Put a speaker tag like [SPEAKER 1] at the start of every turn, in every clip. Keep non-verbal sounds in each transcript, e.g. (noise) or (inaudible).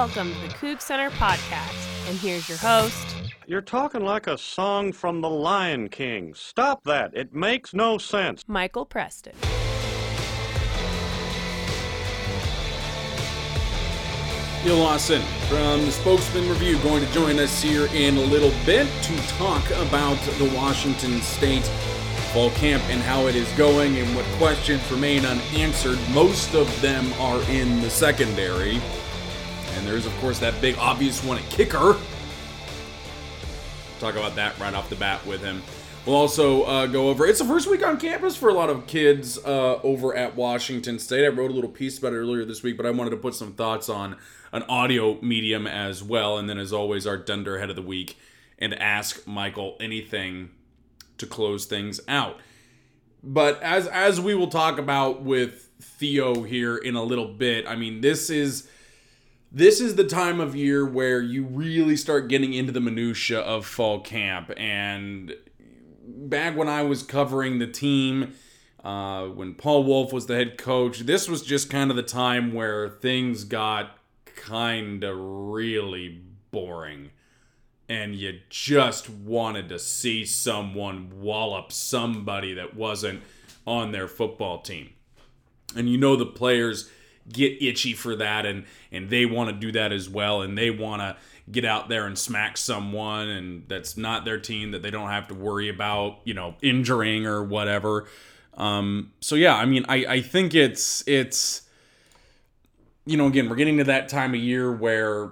[SPEAKER 1] Welcome to the Coug Center podcast. And here's your host,
[SPEAKER 2] You're talking like a song from The Lion King. Stop that. It makes no sense.
[SPEAKER 1] Michael Preston.
[SPEAKER 3] Neil Lawson from the Spokesman Review going to join us here in a little bit to talk about the Washington State fall camp and how it is going and what questions remain unanswered. Most of them are in the secondary. And there's, of course, that big obvious one at kicker. Talk about that right off the bat with him. We'll also uh, go over. It's the first week on campus for a lot of kids uh, over at Washington State. I wrote a little piece about it earlier this week, but I wanted to put some thoughts on an audio medium as well. And then, as always, our Dunder head of the week and ask Michael anything to close things out. But as as we will talk about with Theo here in a little bit, I mean, this is this is the time of year where you really start getting into the minutia of fall camp and back when I was covering the team, uh, when Paul Wulff was the head coach, this was just kind of the time where things got kind of really boring. And you just wanted to see someone wallop somebody that wasn't on their football team. And you know the players get itchy for that and and they want to do that as well and they want to get out there and smack someone and that's not their team that they don't have to worry about you know injuring or whatever. Um so yeah i mean i i think it's it's you know again we're getting to that time of year where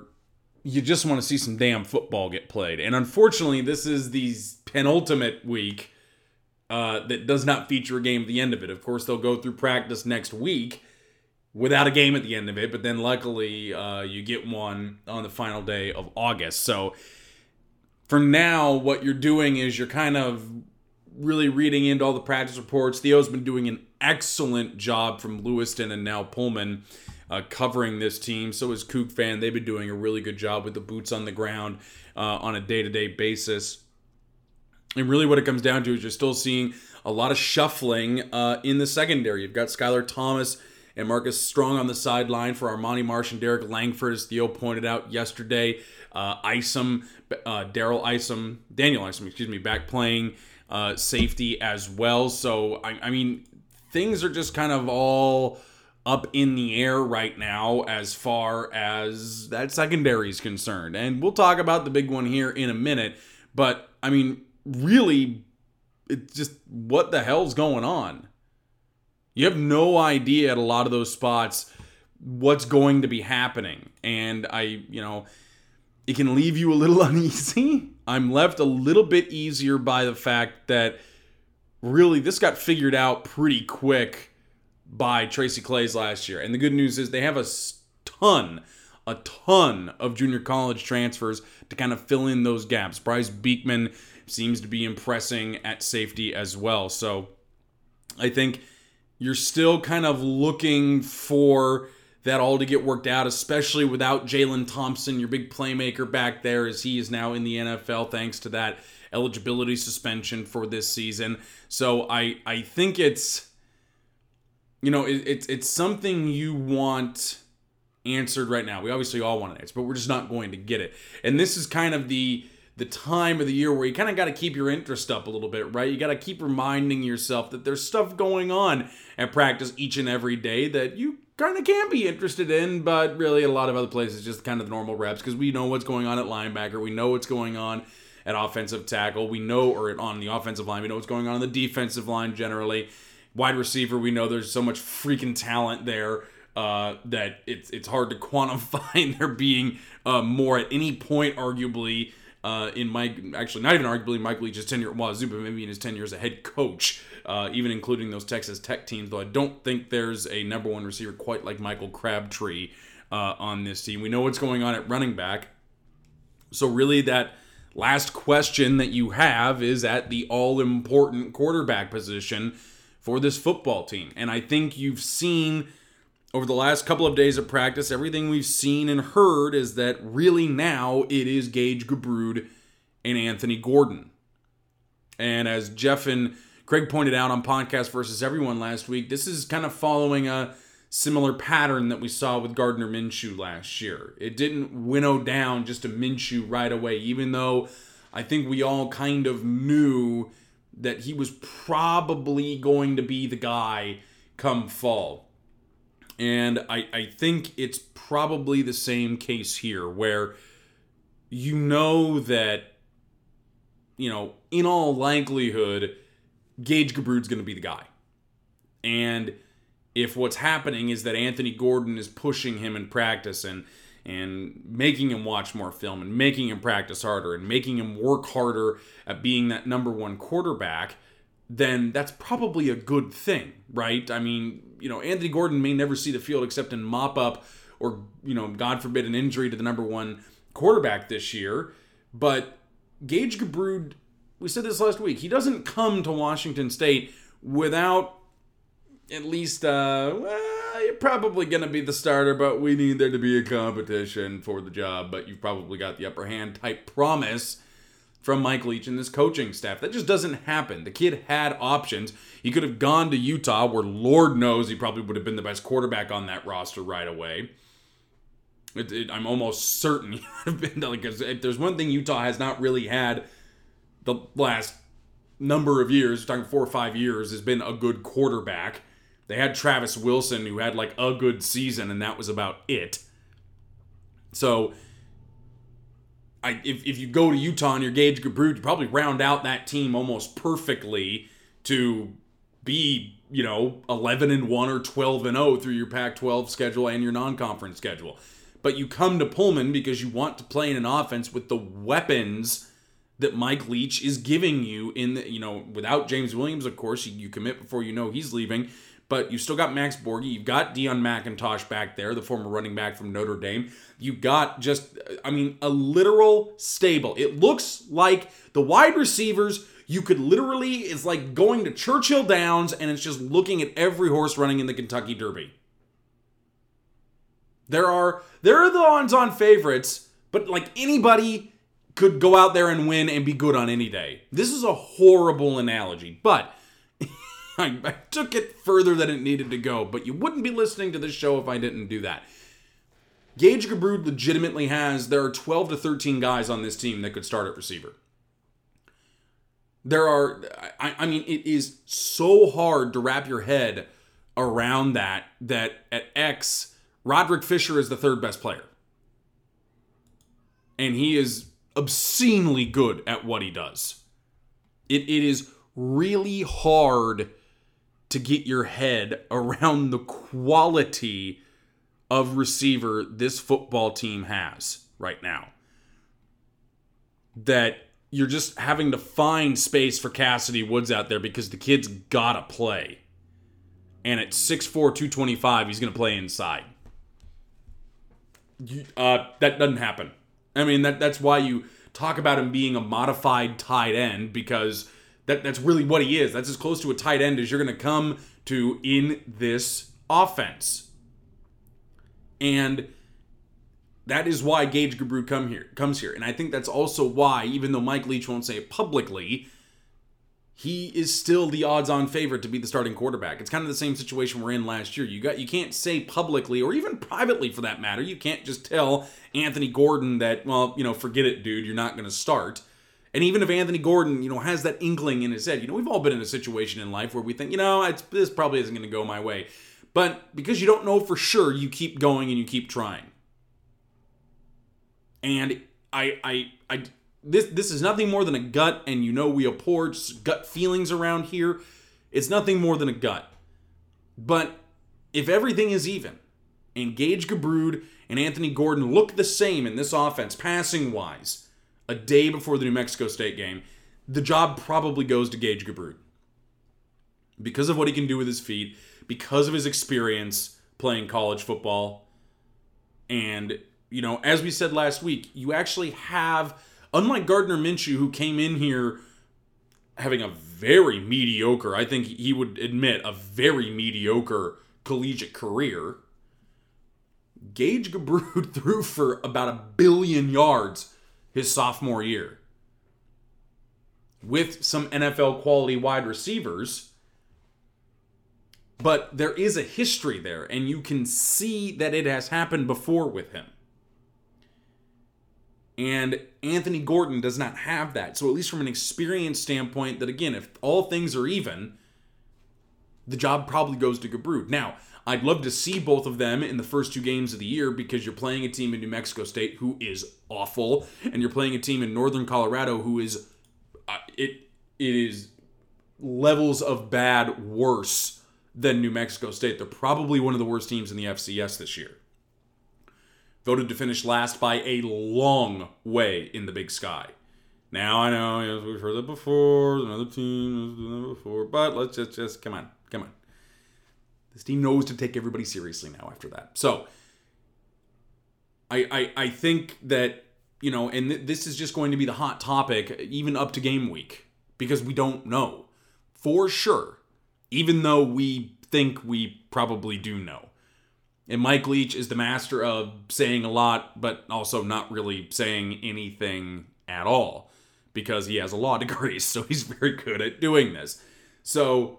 [SPEAKER 3] you just want to see some damn football get played. And unfortunately this is the penultimate week uh, that does not feature a game at the end of it. Of course they'll go through practice next week without a game at the end of it. But then luckily, uh, you get one on the final day of August. So for now, what you're doing is you're kind of really reading into all the practice reports. Theo's been doing an excellent job from Lewiston and now Pullman. Uh, covering this team. So is CougFan. They've been doing a really good job with the boots on the ground uh, on a day to day basis. And really, what it comes down to is you're still seeing a lot of shuffling uh, in the secondary. You've got Skylar Thomas and Marcus Strong on the sideline for Armani Marsh and Derek Langford, as Theo pointed out yesterday. Uh, Isom, uh, Daryl Isom, Daniel Isom, excuse me, back playing uh, safety as well. So, I, I mean, things are just kind of all up in the air right now as far as that secondary is concerned. And we'll talk about the big one here in a minute. But, I mean, really, it's just what the hell's going on? You have no idea at a lot of those spots what's going to be happening. And I, you know, it can leave you a little (laughs) uneasy. I'm left a little bit easier by the fact that really this got figured out pretty quick by Tracy Claeys last year. And the good news is they have a ton, a ton of junior college transfers to kind of fill in those gaps. Bryce Beekman seems to be impressing at safety as well. So I think you're still kind of looking for that all to get worked out, especially without Jalen Thompson, your big playmaker back there, as he is now in the NFL thanks to that eligibility suspension for this season. So I I think it's you know it, it's it's something you want answered right now. We obviously all want an answer, but we're just not going to get it. And this is kind of the the time of the year where you kind of got to keep your interest up a little bit, right? You got to keep reminding yourself that there's stuff going on at practice each and every day that you kind of can be interested in, but really a lot of other places just kind of the normal reps because we know what's going on at linebacker, we know what's going on at offensive tackle, we know, or on the offensive line, we know what's going on on the defensive line generally. Wide receiver, we know there's so much freaking talent there. Uh, that it's it's hard to (laughs) quantify there being uh, more at any point, arguably, uh, in Mike, actually not even arguably Mike Leach's tenure at but maybe in his tenure as a head coach, uh, even including those Texas Tech teams. Though I don't think there's a number one receiver quite like Michael Crabtree uh, on this team. We know what's going on at running back, so really that last question that you have is at the all important quarterback position for this football team, and I think you've seen over the last couple of days of practice, everything we've seen and heard is that really now it is Gage Gubrud and Anthony Gordon. And as Jeff and Craig pointed out on Podcast versus Everyone last week, this is kind of following a similar pattern that we saw with Gardner Minshew last year. It didn't winnow down just to Minshew right away, even though I think we all kind of knew that he was probably going to be the guy come fall. And I, I think it's probably the same case here where you know that, you know, in all likelihood, Gage Gubrud's going to be the guy. And if what's happening is that Anthony Gordon is pushing him in practice and and making him watch more film and making him practice harder and making him work harder at being that number one quarterback, then that's probably a good thing, right? I mean, you know, Anthony Gordon may never see the field except in mop up or, you know, God forbid, an injury to the number one quarterback this year. But Gage Gubrud, we said this last week, he doesn't come to Washington State without at least, uh, well, you're probably going to be the starter, but we need there to be a competition for the job. But you've probably got the upper hand type promise from Mike Leach and this coaching staff. That just doesn't happen. The kid had options. He could have gone to Utah, where Lord knows he probably would have been the best quarterback on that roster right away. It, it, I'm almost certain (laughs) he would have been like if there's one thing Utah has not really had the last number of years, talking four or five years, has been a good quarterback. They had Travis Wilson, who had like a good season, and that was about it. So, I, if, if you go to Utah and you're Gage Gubrud, you probably round out that team almost perfectly to be, you know, 11 and 1 or 12 and 0 through your Pac 12 schedule and your non conference schedule. But you come to Pullman because you want to play in an offense with the weapons that Mike Leach is giving you in the, you know, without James Williams, of course, you, you commit before you know he's leaving but you still got Max Borghi. You've got Deon McIntosh back there, the former running back from Notre Dame. You've got just, I mean, a literal stable. It looks like the wide receivers, you could literally, it's like going to Churchill Downs and it's just looking at every horse running in the Kentucky Derby. There are, there are the odds on favorites, but like anybody could go out there and win and be good on any day. This is a horrible analogy, but I, took it further than it needed to go, but you wouldn't be listening to this show if I didn't do that. Gage Gubrud legitimately has, there are 12 to 13 guys on this team that could start at receiver. There are, I, I mean, it is so hard to wrap your head around that, that at X, Rodrick Fisher is the third best player. And he is obscenely good at what he does. It, it is really hard to get your head around the quality of receiver this football team has right now. That you're just having to find space for Kassidy Woods out there because the kid's gotta play. And at 6'4, 225, he's gonna play inside. Uh, that doesn't happen. I mean, that that's why you talk about him being a modified tight end because that that's really what he is. That's as close to a tight end as you're going to come to in this offense. And that is why Gage Gubrud come here comes here. And I think that's also why, even though Mike Leach won't say it publicly, he is still the odds-on favorite to be the starting quarterback. It's kind of the same situation we're in last year. You got you can't say publicly or even privately for that matter. You can't just tell Anthony Gordon that, well, you know, forget it, dude, you're not to start. And even if Anthony Gordon, you know, has that inkling in his head, you know, we've all been in a situation in life where we think, you know, this probably isn't going to go my way. But because you don't know for sure, you keep going and you keep trying. And I, I, I, this, this is nothing more than a gut, and you know we abhor gut feelings around here. It's nothing more than a gut. But if everything is even, and Gage Gubrud and Anthony Gordon look the same in this offense, passing wise, a day before the New Mexico State game, the job probably goes to Gage Gubrud. Because of what he can do with his feet, because of his experience playing college football. And, you know, as we said last week, you actually have, unlike Gardner Minshew, who came in here having a very mediocre, I think he would admit, a very mediocre collegiate career. Gage Gubrud (laughs) threw for about a billion yards his sophomore year. With some NFL quality wide receivers, but there is a history there, and you can see that it has happened before with him. And Anthony Gordon does not have that. So, at least from an experience standpoint, that again, if all things are even, the job probably goes to Gubrud. Now, I'd love to see both of them in the first two games of the year because you're playing a team in New Mexico State who is awful, and you're playing a team in Northern Colorado who is uh, it it is levels of bad worse than New Mexico State. They're probably one of the worst teams in the FCS this year. Voted to finish last by a long way in the Big Sky. Now I know yes, we've heard that before. Another team has done that before, but let's just just come on, come on. This team knows to take everybody seriously now after that. So I I, I think that you know, and th- this is just going to be the hot topic even up to game week because we don't know for sure, even though we think we probably do know. And Mike Leach is the master of saying a lot, but also not really saying anything at all because he has a law degree, (laughs) so he's very good at doing this. So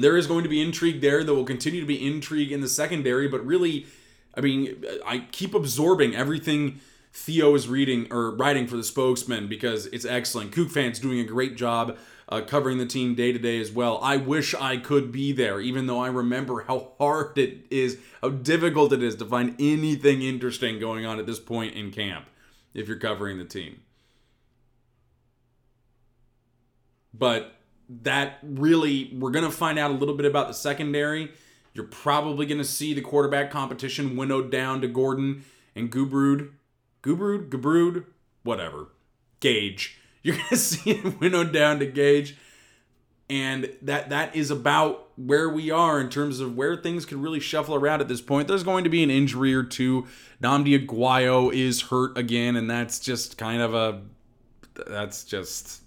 [SPEAKER 3] there is going to be intrigue there. There will continue to be intrigue in the secondary, but really, I mean, I keep absorbing everything Theo is reading or writing for the spokesman because it's excellent. CougFan's doing a great job uh, covering the team day to day as well. I wish I could be there, even though I remember how hard it is, how difficult it is to find anything interesting going on at this point in camp if you're covering the team. But that really, we're going to find out a little bit about the secondary. You're probably going to see the quarterback competition winnowed down to Gordon and Gubrud. Gubrud? Gubrud? Whatever. Gage. (laughs) You're going to see it winnowed down to Gage. And that that is about where we are in terms of where things could really shuffle around at this point. There's going to be an injury or two. Nnamdi Oguayo is hurt again, and that's just kind of a that's just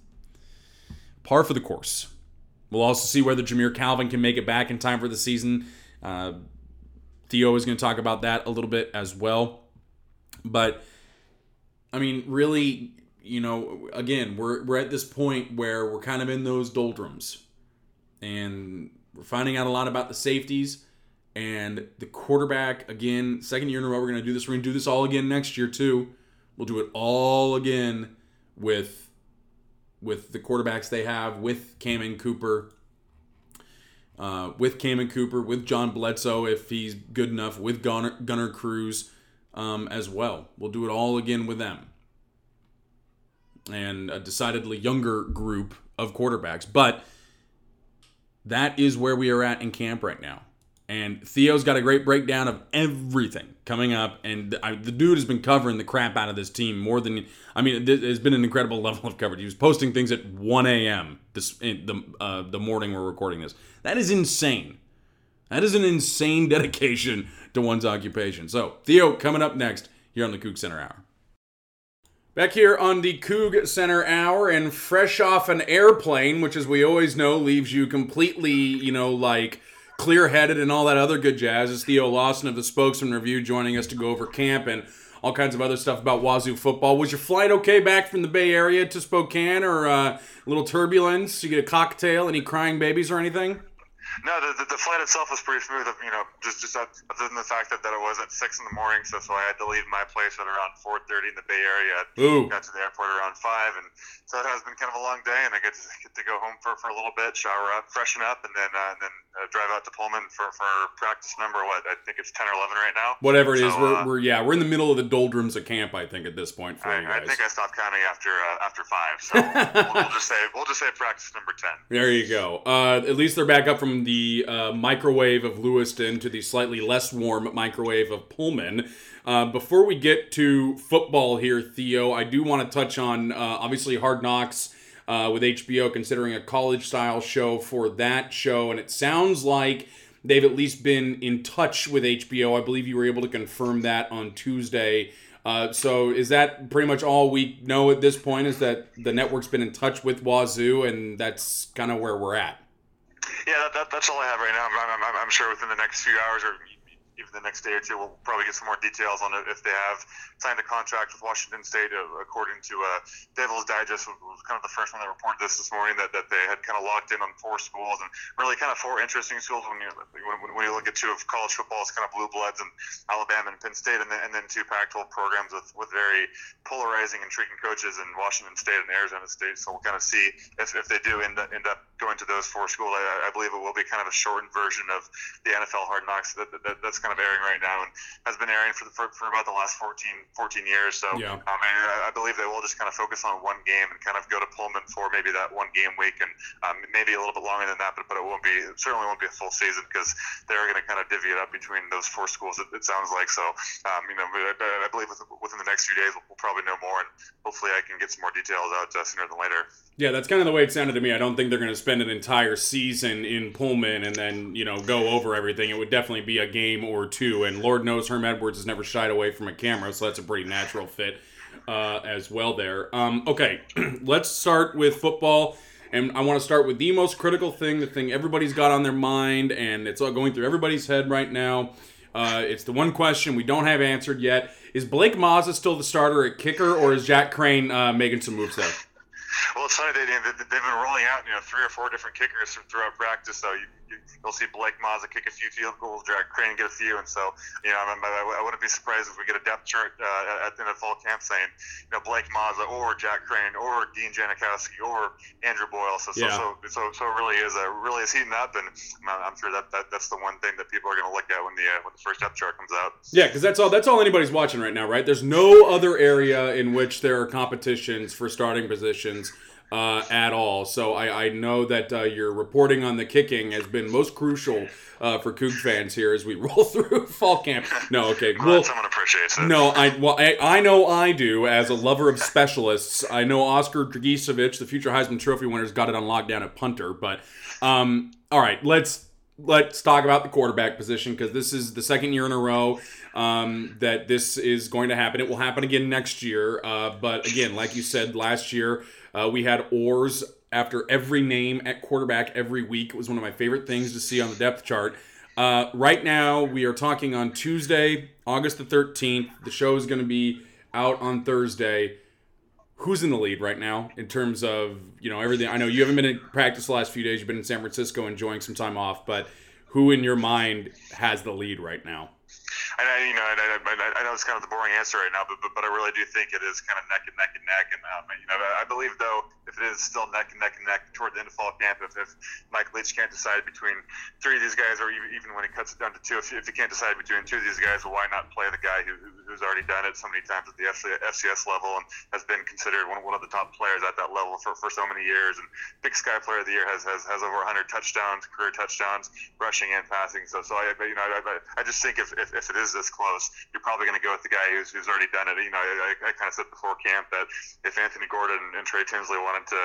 [SPEAKER 3] par for the course. We'll also see whether Jamire Calvin can make it back in time for the season. Uh, Theo is going to talk about that a little bit as well. But I mean, really, you know, again, we're we're at this point where we're kind of in those doldrums, and we're finding out a lot about the safeties and the quarterback. Again, second year in a row, we're going to do this. We're going to do this all again next year too. We'll do it all again with with the quarterbacks they have with Cammon Cooper. Uh, with Cammon Cooper, with John Bledsoe, if he's good enough, with Gunner, Gunner Cruz um, as well. We'll do it all again with them and a decidedly younger group of quarterbacks. But that is where we are at in camp right now. And Theo's got a great breakdown of everything coming up. And I, the dude has been covering the crap out of this team more than, I mean, it has been an incredible (laughs) level of coverage. He was posting things at 1 a.m. This, the, uh, the morning we're recording this. That is insane. That is an insane (laughs) dedication to one's occupation. So, Theo coming up next here on the Coug Center Hour. Back here on the Coug Center Hour and fresh off an airplane, which, as we always know, leaves you completely, you know, like clear headed and all that other good jazz, is Theo Lawson of the Spokesman Review joining us to go over camp and all kinds of other stuff about Wazoo football. Was your flight okay back from the Bay Area to Spokane or uh, a little turbulence? You get a cocktail, any crying babies or anything?
[SPEAKER 4] No, the, the, the, flight itself was pretty smooth. You know, just just other than the fact that, that it was at six in the morning, so so I had to leave my place at around four thirty in the Bay Area.
[SPEAKER 3] Ooh.
[SPEAKER 4] Got to the airport around five, and so it has been kind of a long day. And I get to get to go home for, for a little bit, shower up, freshen up, and then uh, and then uh, drive out to Pullman for, for practice number what I think it's ten or eleven right now.
[SPEAKER 3] Whatever it so, is, we're, uh, we're yeah we're in the middle of the doldrums of camp. I think at this point for
[SPEAKER 4] I,
[SPEAKER 3] you guys.
[SPEAKER 4] I think I stopped counting after uh, after five. So (laughs) we'll, we'll, just say we'll just say practice number ten.
[SPEAKER 3] There you go. Uh, at least they're back up from the uh, microwave of Lewiston to the slightly less warm microwave of Pullman. Uh, before we get to football here, Theo, I do want to touch on uh, obviously Hard Knocks uh, with HBO, considering a college style show for that show. And it sounds like they've at least been in touch with HBO. I believe you were able to confirm that on Tuesday. Uh, so is that pretty much all we know at this point? Is that the network's been in touch with Wazoo, and that's kind of where we're at?
[SPEAKER 4] Yeah, that, that, that's all I have right now. I'm, I'm, I'm, sure within the next few hours or even the next day or two, we'll probably get some more details on it if they have signed a contract with Washington State. Uh, according to uh, Devil's Digest, was, kind of the first one that reported this this morning that, that they had kind of locked in on four schools and really kind of four interesting schools when you when, when you look at two of college football's kind of blue bloods and Alabama and Penn State, and then, and then two Pac-12 programs with, with very polarizing, intriguing coaches in Washington State and Arizona State. So we'll kind of see if, if they do end up, end up going to those four schools. I, I believe it will be kind of a shortened version of the NFL Hard Knocks that, that, that's kind of airing right now and has been airing for, the, for, for about the last 14, 14 years. So
[SPEAKER 3] yeah.
[SPEAKER 4] um, I, I believe they will just kind of focus on one game and kind of go to Pullman for maybe that one game week and um, maybe a little bit longer than that, but, but it won't be it certainly won't be a full season because they're going to kind of divvy it up between those four schools. It, it sounds like so. Um, you know, I, I believe within the next few days we'll, we'll probably know more, and hopefully I can get some more details out uh, sooner than later.
[SPEAKER 3] Yeah, that's kind of the way it sounded to me. I don't think they're going to spend an entire season in Pullman and then you know go over everything. It would definitely be a game or two, and Lord knows Herm Edwards has never shied away from a camera, so that's a pretty natural fit uh, as well. There. Um, okay, (clears throat) let's start with football. And I want to start with the most critical thing, the thing everybody's got on their mind, and it's all going through everybody's head right now. Uh, it's the one question we don't have answered yet. Is Blake Mazza still the starter at kicker, or is Jack Crane uh, making some moves there?
[SPEAKER 4] Well, it's funny they, they've been rolling out you know three or four different kickers throughout practice. So you, you will see Blake Mazza kick a few field goals, Jack Crane get a few, and so you know I, I, wouldn't be surprised if we get a depth chart uh, at the end of fall camp saying you know Blake Mazza or Jack Crane or Dean Janikowski or Andrew Boyle. So so,
[SPEAKER 3] Yeah.
[SPEAKER 4] so so so it really is a really is heating up, and I'm I'm sure that, that that's the one thing that people are going to look at when the uh, when the first depth chart comes out.
[SPEAKER 3] Yeah, because that's all. That's all anybody's watching right now, right? There's no other area in which there are competitions for starting positions uh, at all. So I, I know that uh, your reporting on the kicking has been most crucial uh, for Coug fans here as we (laughs) roll through fall camp. No, okay,
[SPEAKER 4] Glad
[SPEAKER 3] well.
[SPEAKER 4] someone appreciates it.
[SPEAKER 3] No, I well, I, I know I do as a lover of specialists. I know Oscar Draguicevich, the future Heisman Trophy winner's got it on lockdown at punter. But um, all right, let's let's talk about the quarterback position because this is the second year in a row um, that this is going to happen. It will happen again next year. Uh, but again, like you said last year, uh, we had oars after every name at quarterback every week. It was one of my favorite things to see on the depth chart. Uh, right now, we are talking on Tuesday, August the 13th. The show is going to be out on Thursday. Who's in the lead right now in terms of you know everything? I know you haven't been in practice the last few days. You've been in San Francisco enjoying some time off, but who in your mind has the lead right now?
[SPEAKER 4] And I, you know, I, I, I know it's kind of the boring answer right now, but, but but I really do think it is kind of neck and neck and neck. And um, you know, I believe though, if it is still neck and neck and neck toward the end of fall camp, if, if Mike Leach can't decide between three of these guys, or even, even when he cuts it down to two, if, if he can't decide between two of these guys, well, why not play the guy who, who's already done it so many times at the FCS level and has been considered one, one of the top players at that level for, for so many years? And Big Sky Player of the Year has has, has over 100 touchdowns, career touchdowns, rushing and passing. So so I you know I, I, I just think if, if, if it is this close, you're probably going to go with the guy who's, who's already done it. You know, I, I kind of said before camp that if Anthony Gordon and Trey Tinsley wanted to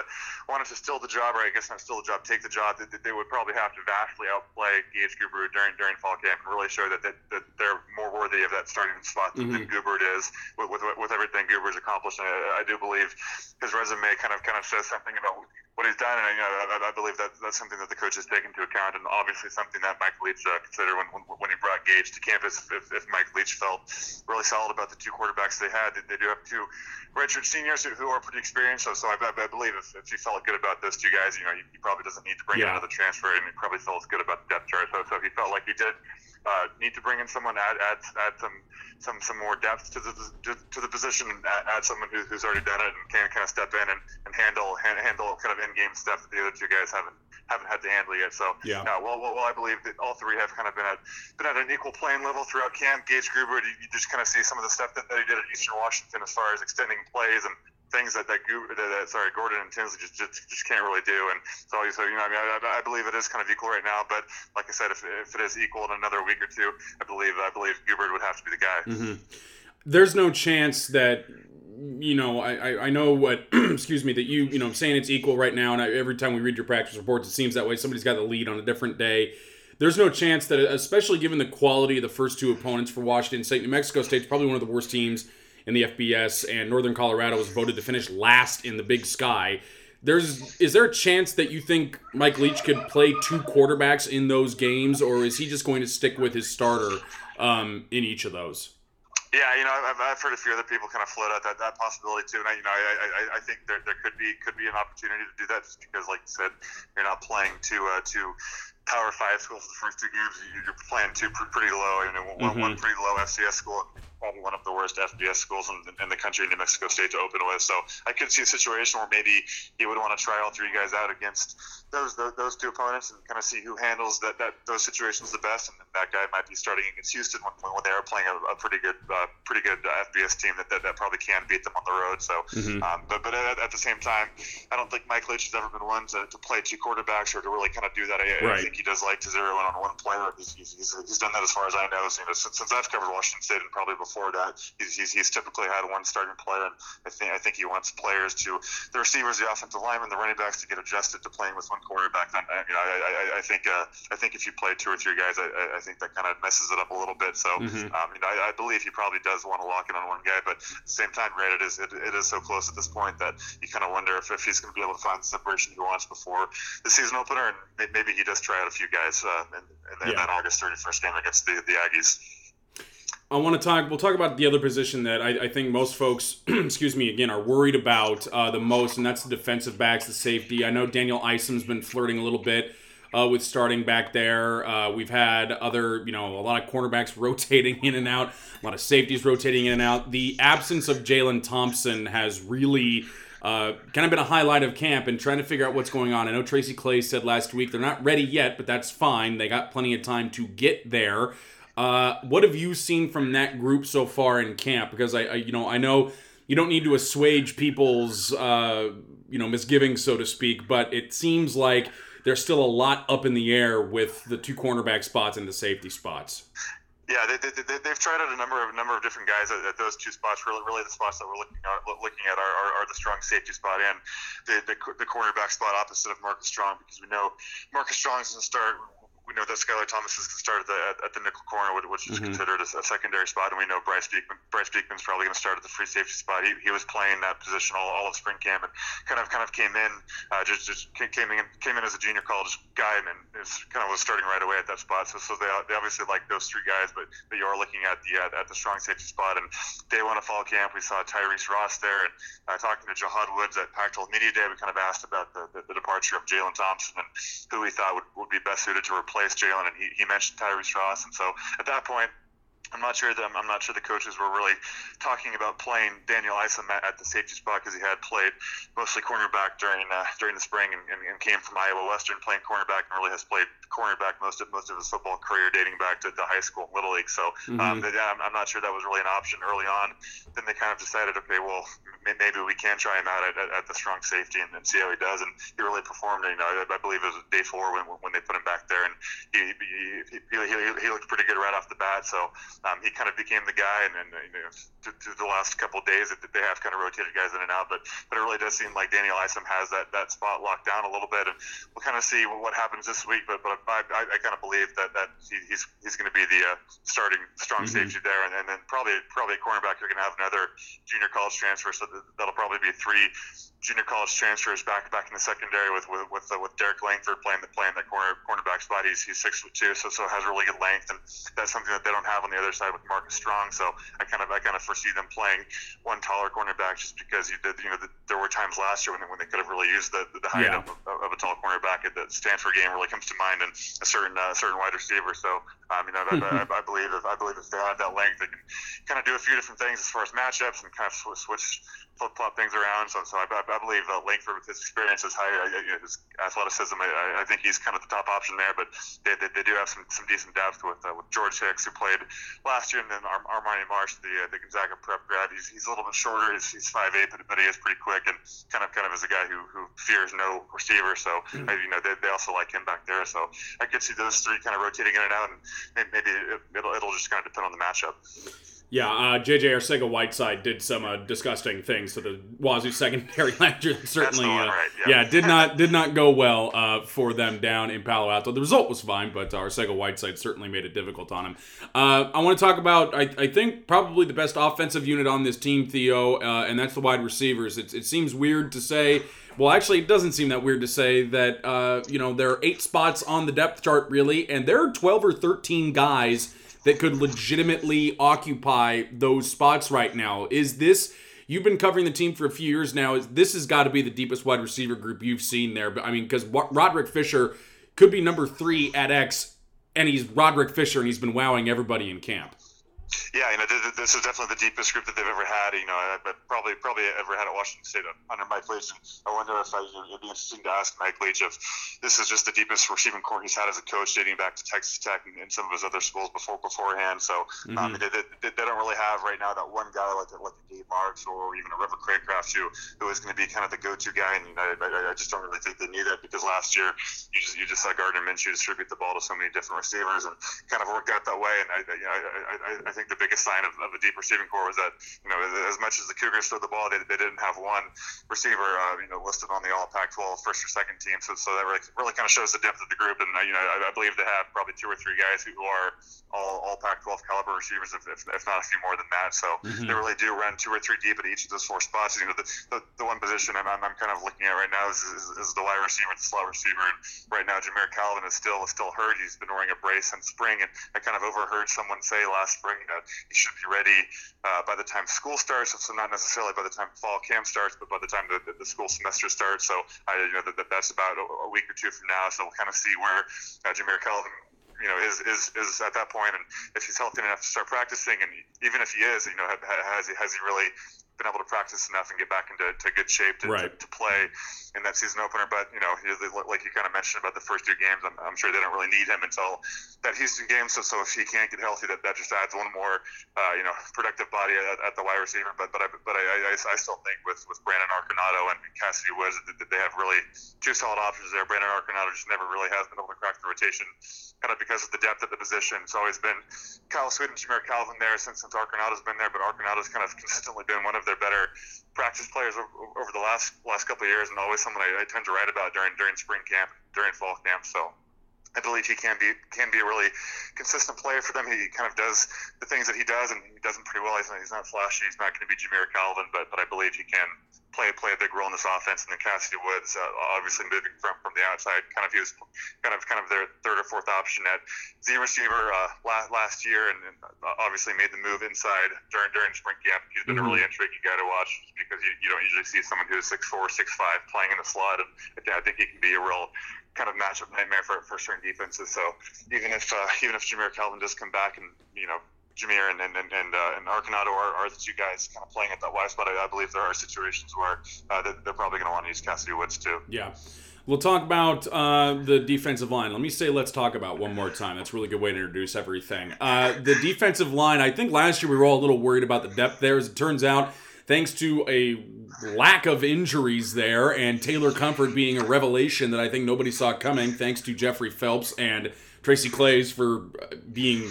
[SPEAKER 4] wanted to steal the job, or I guess not steal the job, take the job, that, that they would probably have to vastly outplay Gage Guber during during fall camp and really show that, that, that they're more worthy of that starting spot than, than Gubert is with, with with everything Guber's accomplished. And I, I do believe his resume kind of kind of says something about what he's done, and you know, I, I believe that that's something that the coaches take into account, and obviously something that Mike Leach uh, considered when, when when he brought Gage to campus. If, if Mike Leach felt really solid about the two quarterbacks they had, they, do have two redshirt seniors who, who are pretty experienced. So, so I, I believe if, if he felt good about those two guys, you know, he, he probably doesn't need to bring
[SPEAKER 3] Yeah.
[SPEAKER 4] in another transfer, and he probably feels good about the depth chart. So, so if he felt like he did uh, need to bring in someone, add add, add some some some more depth to the to, the position, and add, add someone who, who's already done it and can kind of step in and, and handle hand, handle kind of in game stuff that the other two guys haven't haven't had to handle yet. So
[SPEAKER 3] Yeah.
[SPEAKER 4] uh, well, well, well, I believe that all three have kind of been at been at an equal playing level throughout camp. Gage Gruber, you, you just kind of see some of the stuff that, that he did at Eastern Washington as far as extending plays and things that that, that, sorry Gordon and Tinsley just, just just can't really do. And so so you know I mean I, I believe it is kind of equal right now. But like I said, if, if it is equal in another week or two, I believe I believe Gubert would have to be the guy. Mm-hmm.
[SPEAKER 3] there's no chance that you know I, I, I know what (clears throat) excuse me that you you know I'm saying it's equal right now and I, every time we read your practice reports it seems that way somebody's got the lead on a different day there's no chance that especially given the quality of the first two opponents for Washington State New Mexico State's probably one of the worst teams in the FBS and Northern Colorado was voted to finish last in the Big Sky there's is there a chance that you think Mike Leach could play two quarterbacks in those games or is he just going to stick with his starter um, in each of those.
[SPEAKER 4] Yeah, you know, I've, I've heard a few other people kind of float out that, that possibility too, and I, you know, I, I, I think there, there could be could be an opportunity to do that just because, like you said, you're not playing to uh, to Power Five schools the first two games. You're playing two pretty low, you know, one, mm-hmm. one pretty low FCS school, probably one of the worst FBS schools in, in, the country, New Mexico State, to open with. So I could see a situation where maybe he would want to try all three guys out against those those, those two opponents and kind of see who handles that, that those situations the best. And that guy might be starting against Houston when, when they are playing a, a pretty good uh, pretty good FBS team that, that, that probably can beat them on the road. So, mm-hmm. um, but but at, at, the same time, I don't think Mike Leach has ever been one to, to play two quarterbacks or to really kind of do that. I, right. I think he does like to zero in on one player. He's, he's, he's, done that as far as I know. So, you know since, since I've covered Washington State and probably before that, he's, he's, he's typically had one starting player, and I think I think he wants players to the receivers, the offensive linemen, the running backs to get adjusted to playing with one quarterback. Then you know, I, I, I think uh, I think if you play two or three guys, I, I think that kind of messes it up a little bit. So mm-hmm. um, you know, I, I believe he probably does want to lock in on one guy, but at the same time, granted, it is it, it is so close at this point that you kind of wonder if, if he's going to be able to find the separation he wants before the season opener, and maybe he does try out a few guys uh, in, in, in yeah. that August 31st game against the the Aggies.
[SPEAKER 3] I want to talk. We'll talk about the other position that I, I think most folks, (clears throat) excuse me, again, are worried about uh, the most, and that's the defensive backs, the safety. I know Daniel Isom's been flirting a little bit uh, with starting back there. Uh, we've had other, you know, a lot of cornerbacks (laughs) rotating in and out, a lot of safeties rotating in and out. The absence of Jalen Thompson has really. Uh, kind of been a highlight of camp and trying to figure out what's going on. I know Tracy Clay said last week they're not ready yet, but that's fine. They got plenty of time to get there. Uh, what have you seen from that group so far in camp? Because I, I you know, I know you don't need to assuage people's, uh, you know, misgivings, so to speak, but it seems like there's still a lot up in the air with the two cornerback spots and the safety spots.
[SPEAKER 4] Yeah, they, they, they, have tried out a number of number of different guys at, at, those two spots. Really, really, the spots that we're looking at, looking at are, are, are the strong safety spot and the, the, the cornerback spot opposite of Marcus Strong because we know Marcus Strong is going to start we know that Skylar Thomas is going to start at the, at, at the nickel corner, which is mm-hmm. considered a, a, secondary spot, and we know Bryce Beekman. Bryce Beekman's probably going to start at the free safety spot. He, he was playing that position all, all of spring camp and kind of kind of came in, uh, just just came in came in as a junior college guy and, is kind of was starting right away at that spot. So so they, they obviously like those three guys, but, but you are looking at the uh, at the strong safety spot. And day one of fall camp, we saw Tyrese Ross there, and uh, talking to Jahad Woods at Pac-12 Media Day, we kind of asked about the, the, the departure of Jalen Thompson and who we thought would, would be best suited to replace Jalen, and he, he mentioned Tyrese Ross, and so at that point, I'm not sure that I'm not sure the coaches were really talking about playing Daniel Isom at the safety spot because he had played mostly cornerback during uh, during the spring and, and, and, came from Iowa Western playing cornerback and really has played cornerback most of most of his football career dating back to, the high school little league. So mm-hmm. um, but, yeah, I'm, I'm, not sure that was really an option early on. Then they kind of decided, okay, well maybe we can try him out at, at, at the strong safety and, and, see how he does. And he really performed. You know, I, I believe it was day four when, when they put him back there, and he he, he, he, he looked pretty good right off the bat. So um, he kind of became the guy. And, and you know, through the last couple of days, they have kind of rotated guys in and out. But but it really does seem like Daniel Isom has that, that spot locked down a little bit, and we'll kind of see what happens this week. But but I, I, I kind of believe that that he, he's he's going to be the uh, starting strong mm-hmm. safety there, and, and then probably probably a cornerback. You're going to have another junior college transfer, so that'll probably be three junior college transfers back back in the secondary with with with, uh, with Derek Langford playing the playing that corner cornerback spot. He's he's six foot two, so so has really good length, and that's something that they don't have on the other side with Marcus Strong. So I kind of I kind of foresee them playing one taller cornerback just because you did you know the, there were times last year when they, when they could have really used the the height yeah. of, of, a tall cornerback. At the Stanford game really comes to mind, and a certain uh, certain wide receiver. So um, you know I, (laughs) I, I, believe if I believe if they have that length, they can kind of do a few different things as far as matchups and kind of switch flip flop things around. So so I, I believe uh, Langford with his experience, his high, uh, his athleticism, I, I, think he's kind of the top option there. But they, they, they do have some, some decent depth with uh, with George Hicks, who played last year, and then Ar- Armani Marsh, the uh, the Gonzaga prep grad. He's, he's a little bit shorter. He's, he's five eight, but, but he is pretty quick and kind of kind of is a guy who, who fears no receiver. So mm-hmm. you know they, they also like him back there. So I could see those three kind of rotating in and out, and maybe it, it'll it'll just kind of depend on the matchup.
[SPEAKER 3] Yeah, uh, JJ Arcega Whiteside did some uh, disgusting things to the Wazoo secondary (laughs) last year. Certainly, uh, right, yeah. yeah. did not did not go well uh, for them down in Palo Alto. The result was fine, but uh, Arcega Whiteside certainly made it difficult on him. Uh, I want to talk about I, I, think probably the best offensive unit on this team, Theo, and that's the wide receivers. It, it seems weird to say. Well, actually, it doesn't seem that weird to say that uh, you know there are eight spots on the depth chart, really, and there are twelve or thirteen guys that could legitimately occupy those spots right now. Is this you've been covering the team for a few years now? Is this has got to be the deepest wide receiver group you've seen there? But I mean, because Rodrick Fisher could be number three at X, and he's Rodrick Fisher, and he's been wowing everybody in camp.
[SPEAKER 4] Yeah, you know, this is definitely the deepest group that they've ever had. You know, but probably probably ever had at Washington State under Mike Leach. And I wonder if I, you know, it'd be interesting to ask Mike Leach if this is just the deepest receiving corps he's had as a coach, dating back to Texas Tech and, and some of his other schools before beforehand. So um, mm-hmm. um, they, they, they, don't really have right now that one guy like like a Gabe Marks or even a River Cracraft who who is going to be kind of the go-to guy. And you know, I, I just don't really think they need that because last year you just you just saw Gardner Minshew distribute the ball to so many different receivers and kind of worked out that way. And I, you know, I, I, I think the biggest sign of of a deep receiving corps was that you know as much as the Cougars threw the ball, they, they didn't have one receiver uh, you know listed on the All Pac-12 first or second team. So so that really, really kind of shows the depth of the group. And uh, you know I, I believe they have probably two or three guys who are all All Pac-12 caliber receivers, if, if, if not a few more than that. So mm-hmm. they really do run two or three deep at each of those four spots. You know the, the, the one position I'm, I'm, kind of looking at right now is, is, is the wide receiver, the slot receiver. And right now Jamire Calvin is still still hurt. He's been wearing a brace since spring, and I kind of overheard someone say last spring that he should be ready uh, by the time school starts. So not necessarily by the time fall camp starts, but by the time the, the, the school semester starts. So I, you know, that, that's about a, a, week or two from now. So we'll kind of see where uh, Jamire Calvin you know is, is is at that point and if he's healthy enough to start practicing and even if he is you know has he has he really been able to practice enough and get back into to good shape to, right. to, to, play in that season opener. But you know, like you kind of mentioned about the first two games, I'm, I'm, sure they don't really need him until that Houston game. So, so if he can't get healthy, that, that just adds one more, uh, you know, productive body at, at, the wide receiver. But but I, but I, I, I still think with with Brandon Arconado and Kassidy Woods that they have really two solid options there. Brandon Arconado just never really has been able to crack the rotation, kind of because of the depth of the position. It's always been Kyle Sweet and Jamire Calvin there since since Arconado's been there, but Arconado's kind of consistently been one of their better practice players over, the last last couple of years, and always someone I, I tend to write about during during spring camp, during fall camp. So I believe he can be can be a really consistent player for them. He kind of does the things that he does, and he does them pretty well. He's not, he's not flashy. He's not going to be Jamire Calvin, but but I believe he can play play a big role in this offense. And then Kassidy Woods, uh, obviously moving from from the outside, kind of he was kind of kind of their third or fourth option at Z receiver uh, last, last year, and, and, obviously made the move inside during during spring camp. He's been mm-hmm. a really intriguing guy to watch because you, you don't usually see someone who's six four, six five playing in the slot, and I think he can be a real kind of matchup nightmare for, for certain defenses. So even if uh, even if Jamire Calvin does come back and you know Jamire and and and, and, uh, and Arconado are, are the two guys kind of playing at that wide spot, I, I believe there are situations where uh, they're, they're, probably going to want to use Kassidy Woods too.
[SPEAKER 3] Yeah. We'll talk about uh, the defensive line. Let me say, let's talk about one more time. That's a really good way to introduce everything. Uh, the defensive line, I think last year we were all a little worried about the depth there. As it turns out, thanks to a lack of injuries there and Taylor Comfort being a revelation that I think nobody saw coming, thanks to Jeffrey Phelps and Tracy Claeys for uh, being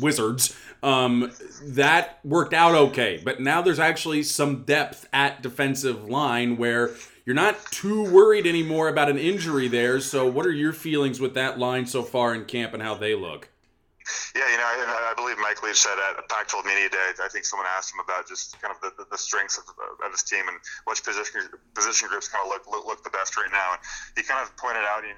[SPEAKER 3] wizards. Um, that worked out okay, but now there's actually some depth at defensive line where you're not too worried anymore about an injury there. So, what are your feelings with that line so far in camp and how they look?
[SPEAKER 4] Yeah, you know, I, I believe Mike Leach said at a Pac-12 Media Day. I think someone asked him about just kind of the, the, the strengths of, of his team and which position position groups kind of look, look look the best right now. And he kind of pointed out, you,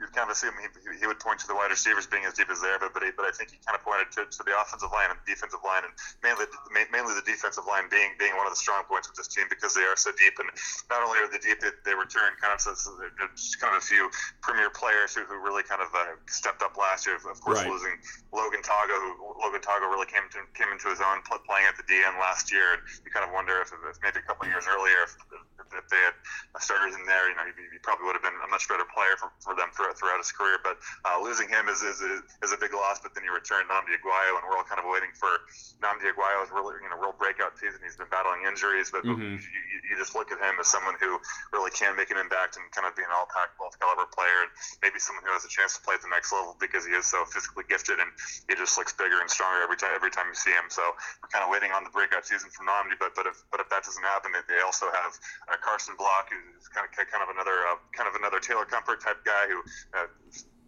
[SPEAKER 4] you kind of assume he, he would point to the wide receivers being as deep as there, but but, he, but I think he kind of pointed to, to the offensive line and defensive line, and mainly mainly the defensive line being being one of the strong points of this team because they are so deep. And not only are they deep, they, they return kind of so, so just kind of a few premier players who, who really kind of uh, stepped up last year. Of course, right. losing Logan Tago, who Logan Tago really came to, came into his own playing at the DN last year. And you kind of wonder if, if maybe a couple of years earlier, if, if they had starters in there, you know, he, he probably would have been a much better player for, for them throughout, throughout his career. But uh, losing him is, is, is a big loss. But then you return Nnamdi Oguayo, and we're all kind of waiting for Nnamdi Oguayo's really, you know, real breakout season. He's been battling injuries, but mm-hmm. you, you, just look at him as someone who really can make an impact and kind of be an all Pac-12 caliber player, and maybe someone who has a chance to play at the next level because he is so physically gifted and he just looks bigger and stronger every time every time you see him. So we're kind of waiting on the breakout season from Nnamdi, but but if but if that doesn't happen, they also have uh, Carson Block, who's kind of kind of another uh, kind of another Taylor Comfort type guy who uh,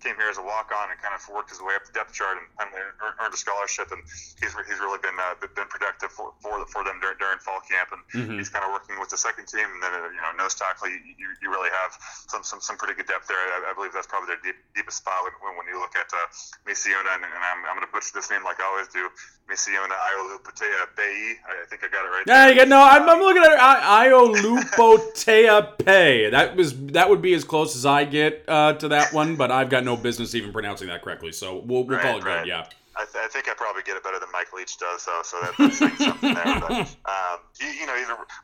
[SPEAKER 4] came here as a walk on and kind of worked his way up the depth chart and finally earned a scholarship. And he's he's really been uh, been productive for for, for them during, during fall camp. And mm-hmm. he's kind of working with the second team. And then uh, you know nose tackle, you, you, you really have some, some some pretty good depth there. I, I believe that's probably their deep, deepest spot when, when you look at uh, Misiona. And, and I'm, I'm going to butcher this name like I always do. Misiona Iolupatea Bei. I think I got it right.
[SPEAKER 3] Yeah, you got no. I'm, I'm looking at it. Iolupotea Pay. That was that would be as close as I get uh, to that one, but I've got no business even pronouncing that correctly. So we'll, we'll
[SPEAKER 4] right,
[SPEAKER 3] call it
[SPEAKER 4] right.
[SPEAKER 3] good. Yeah.
[SPEAKER 4] I, th- I, think I probably get it better than Mike Leach does, though. So that, that's saying something there. But (laughs) um, he, you know,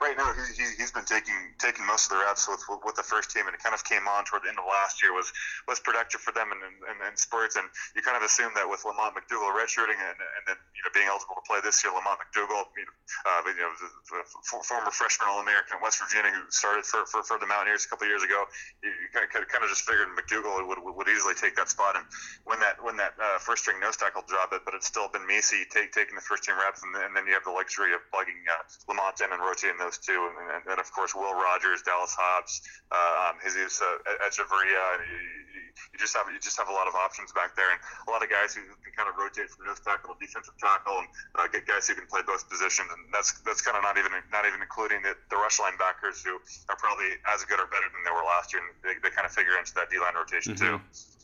[SPEAKER 4] right now he, has been taking taking most of the reps with, with, with the first team, and it kind of came on toward the end of last year was was productive for them in, in, in spurts. And you kind of assume that with Lamonte McDougle redshirting and, and then you know being eligible to play this year, Lamonte McDougle, you know, uh, you know the, the former freshman All American at West Virginia who started for, for, for the Mountaineers a couple years ago, you, you kind, of, kind of just figured McDougle would, would, would easily take that spot. And when that when that uh, first string nose tackle job, but it's still been and Macy take, taking the first team reps, and then, and then you have the luxury of plugging uh, Lamonte in and rotating those two, and, then of course Will Rodgers, Dallas Hobbs, uh, um, Jesus uh, Echeverria. You, you just have you just have a lot of options back there, and a lot of guys who can kind of rotate from nose tackle to defensive tackle, and uh, get guys who can play both positions, and that's that's kind of not even not even including the, the rush linebackers who are probably as good or better than they were last year, and they, they kind of figure into that D line rotation mm-hmm. too.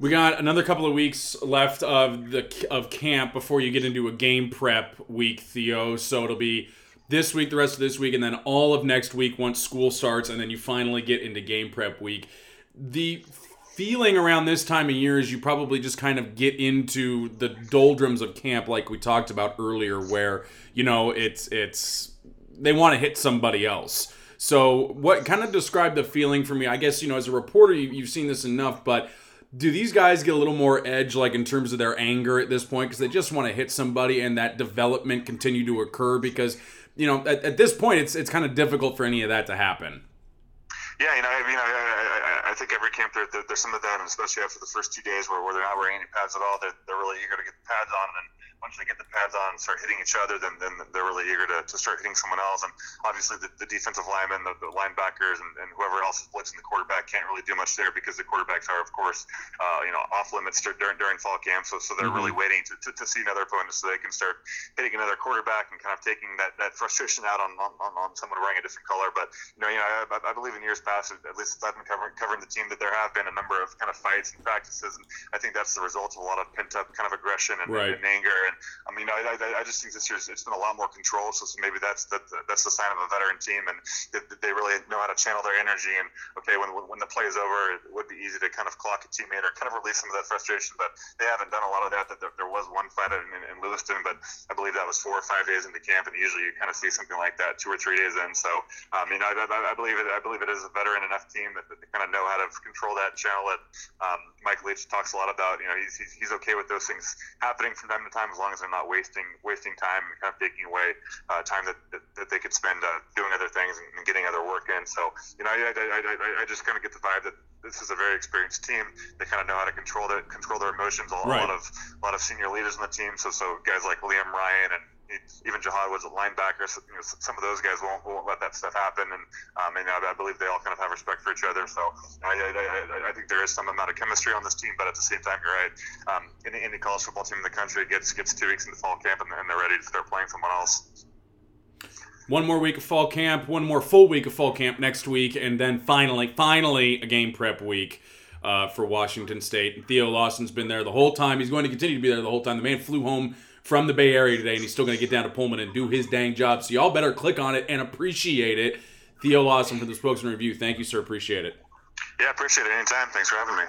[SPEAKER 3] We got another couple of weeks left of the of camp before you get into a game prep week, Theo. So it'll be this week, the rest of this week, and then all of next week once school starts, and then you finally get into game prep week. The feeling around this time of year is you probably just kind of get into the doldrums of camp, like we talked about earlier, where you know it's it's they want to hit somebody else. So, what kind of describe the feeling for me? I guess you know, as a reporter, you've seen this enough, but do these guys get a little more edge like in terms of their anger at this point? Because they just want to hit somebody and that development continue to occur because you know at, at this point it's it's kind of difficult for any of that to happen.
[SPEAKER 4] Yeah, you know, I mean, I, I, I think every camp there, there, there's some of that, especially after the first two days where, where they're not wearing any pads at all, they're, they're really eager to get the pads on, and once they get the pads on and start hitting each other, then, then they're really eager to, to start hitting someone else. And obviously, the, the defensive linemen, the, the linebackers, and, and whoever else is blitzing the quarterback can't really do much there because the quarterbacks are, of course, uh, you know, off limits during during fall camp. So, so they're mm-hmm. really waiting to, to, to, see another opponent so they can start hitting another quarterback and kind of taking that, that frustration out on, on, on someone wearing a different color. But you know, you know, I, I believe in years past, at least I've been covering, covering the team, that there have been a number of kind of fights and practices, and I think that's the result of a lot of pent up kind of aggression and, right. and anger. And I mean, I, I, I, just think this year it's been a lot more controlled. So, so maybe that's that, that's the sign of a veteran team, and they really know how to channel their energy. And okay, when when the play is over, it would be easy to kind of clock a teammate or kind of release some of that frustration. But they haven't done a lot of that. That there, there was one fight in, in, in Lewiston, but I believe that was four or five days into camp, and usually you kind of see something like that two or three days in. So, I mean, I, I, I believe it. I believe it is a veteran enough team that, that they kind of know how to control that, channel it. Um, Mike Leach talks a lot about, you know, he's, he's, he's okay with those things happening from time to time as long as they're not wasting wasting time and kind of taking away uh, time that, that, that, they could spend uh, doing other things and, and, getting other work in. So, you know, I, I, I, I just kind of get the vibe that this is a very experienced team. They kind of know how to control their control their emotions. A, right. a lot of a lot of senior leaders on the team. So so guys like Liam Ryan and even Jahad Woods a linebacker. So, you know, some of those guys won't, won't let that stuff happen, and um, and I, I believe they all kind of have respect for each other. So I, I, I, think there is some amount of chemistry on this team, but at the same time, you're right. Um, any, any college football team in the country gets gets two weeks into fall camp, and, and they're ready to start playing someone else.
[SPEAKER 3] One more week of fall camp, one more full week of fall camp next week, and then finally, finally, a game prep week. Uh, for Washington State. Theo Lawson's been there the whole time. He's going to continue to be there the whole time. The man flew home from the Bay Area today, and he's still going to get down to Pullman and do his dang job. So y'all better click on it and appreciate it. Theo Lawson for the Spokesman Review. Thank you, sir. Appreciate it.
[SPEAKER 4] Yeah, appreciate it. Anytime. Thanks for having me.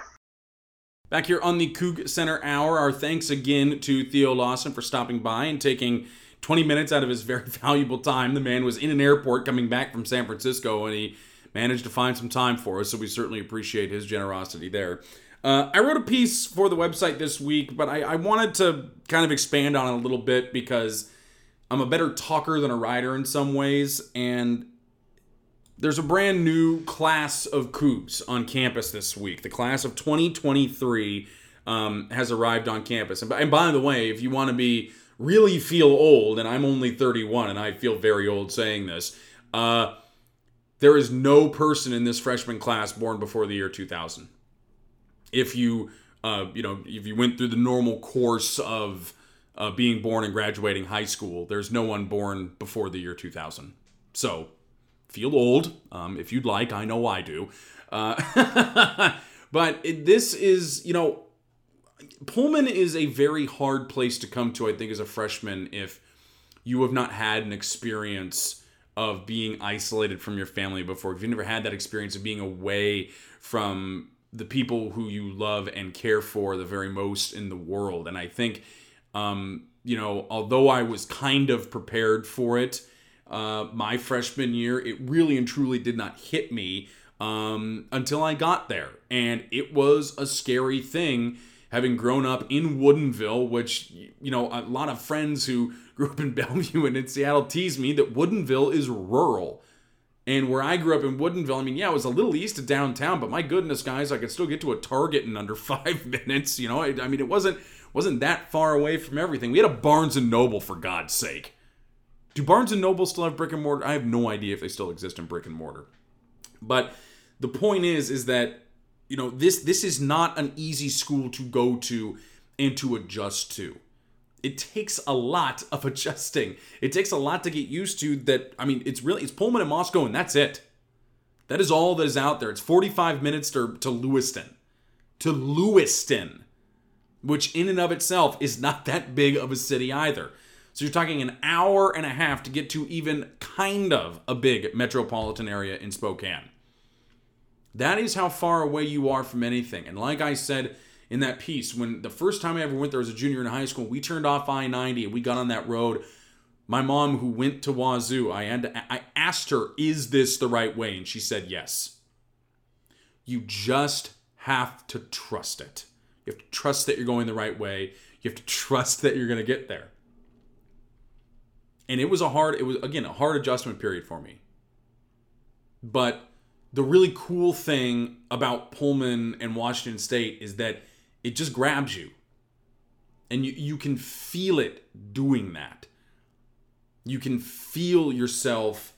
[SPEAKER 3] Back here on the Coug Center Hour, our thanks again to Theo Lawson for stopping by and taking 20 minutes out of his very (laughs) valuable time. The man was in an airport coming back from San Francisco, and he managed to find some time for us, so we certainly appreciate his generosity there. Uh, I wrote a piece for the website this week, but I, I, wanted to kind of expand on it a little bit because I'm a better talker than a writer in some ways, and there's a brand new class of Cougs on campus this week. The class of 2023 um, has arrived on campus. And by, and by the way, if you want to be really feel old, and I'm only 31 and I feel very old saying this, uh, there is no person in this freshman class born before the year 2000 if you uh, you know if you went through the normal course of uh, being born and graduating high school, there's no one born before the year 2000. So feel old um, if you'd like. I know I do. Uh, (laughs) but it, this is you know Pullman is a very hard place to come to. I think as a freshman if you have not had an experience of being isolated from your family before, if you've never had that experience of being away from the people who you love and care for the very most in the world. And I think, um, you know, although I was kind of prepared for it uh, my freshman year, it really and truly did not hit me um, until I got there. And it was a scary thing having grown up in Woodinville, which, you know, a lot of friends who (laughs) grew up in Bellevue and in Seattle tease me that Woodinville is rural. And where I grew up in Woodinville, I mean, yeah, it was a little east of downtown, but my goodness, guys, I could still get to a Target in under (laughs) five minutes. You know, I, I mean, it wasn't wasn't that far away from everything. We had a Barnes and Noble for God's sake. Do Barnes and Noble still have brick and mortar? I have no idea if they still exist in brick and mortar. But the point is, is that you know this this is not an easy school to go to and to adjust to it takes a lot of adjusting. It takes a lot to get used to that. I mean, it's really it's Pullman and Moscow, and that's it. That is all that is out there. It's 45 minutes to, to Lewiston. To Lewiston, which in and of itself is not that big of a city either. So you're talking an hour and a half to get to even kind of a big metropolitan area in Spokane. That is how far away you are from anything. And like I said, in that piece when the first time I ever went there as a junior in high school, we turned off I 90 and we got on that road. My mom, who went to Wazoo, I had to, I asked her, "Is this the right way?" And she said, "Yes." You just have to trust it. You have to trust that you're going the right way. You have to trust that you're going to get there. And it was a hard, it was again a hard adjustment period for me. But the really cool thing about Pullman and Washington State is that it just grabs you. And you, you can feel it doing that. You can feel yourself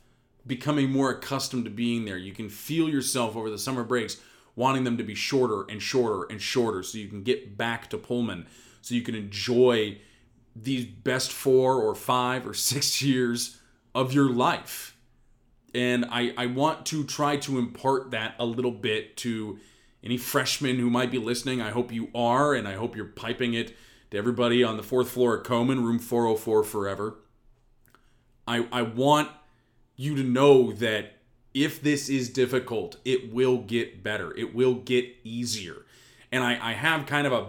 [SPEAKER 3] becoming more accustomed to being there. You can feel yourself over the summer breaks wanting them to be shorter and shorter and shorter so you can get back to Pullman, so you can enjoy these best four or five or (laughs) six years of your life. And I, I want to try to impart that a little bit to any freshmen who might be listening, I hope you are, and I hope you're piping it to everybody on the fourth floor at Coman, room 404 forever. I, I want you to know that if this is difficult, it will get better. It will get easier. And I, I have kind of a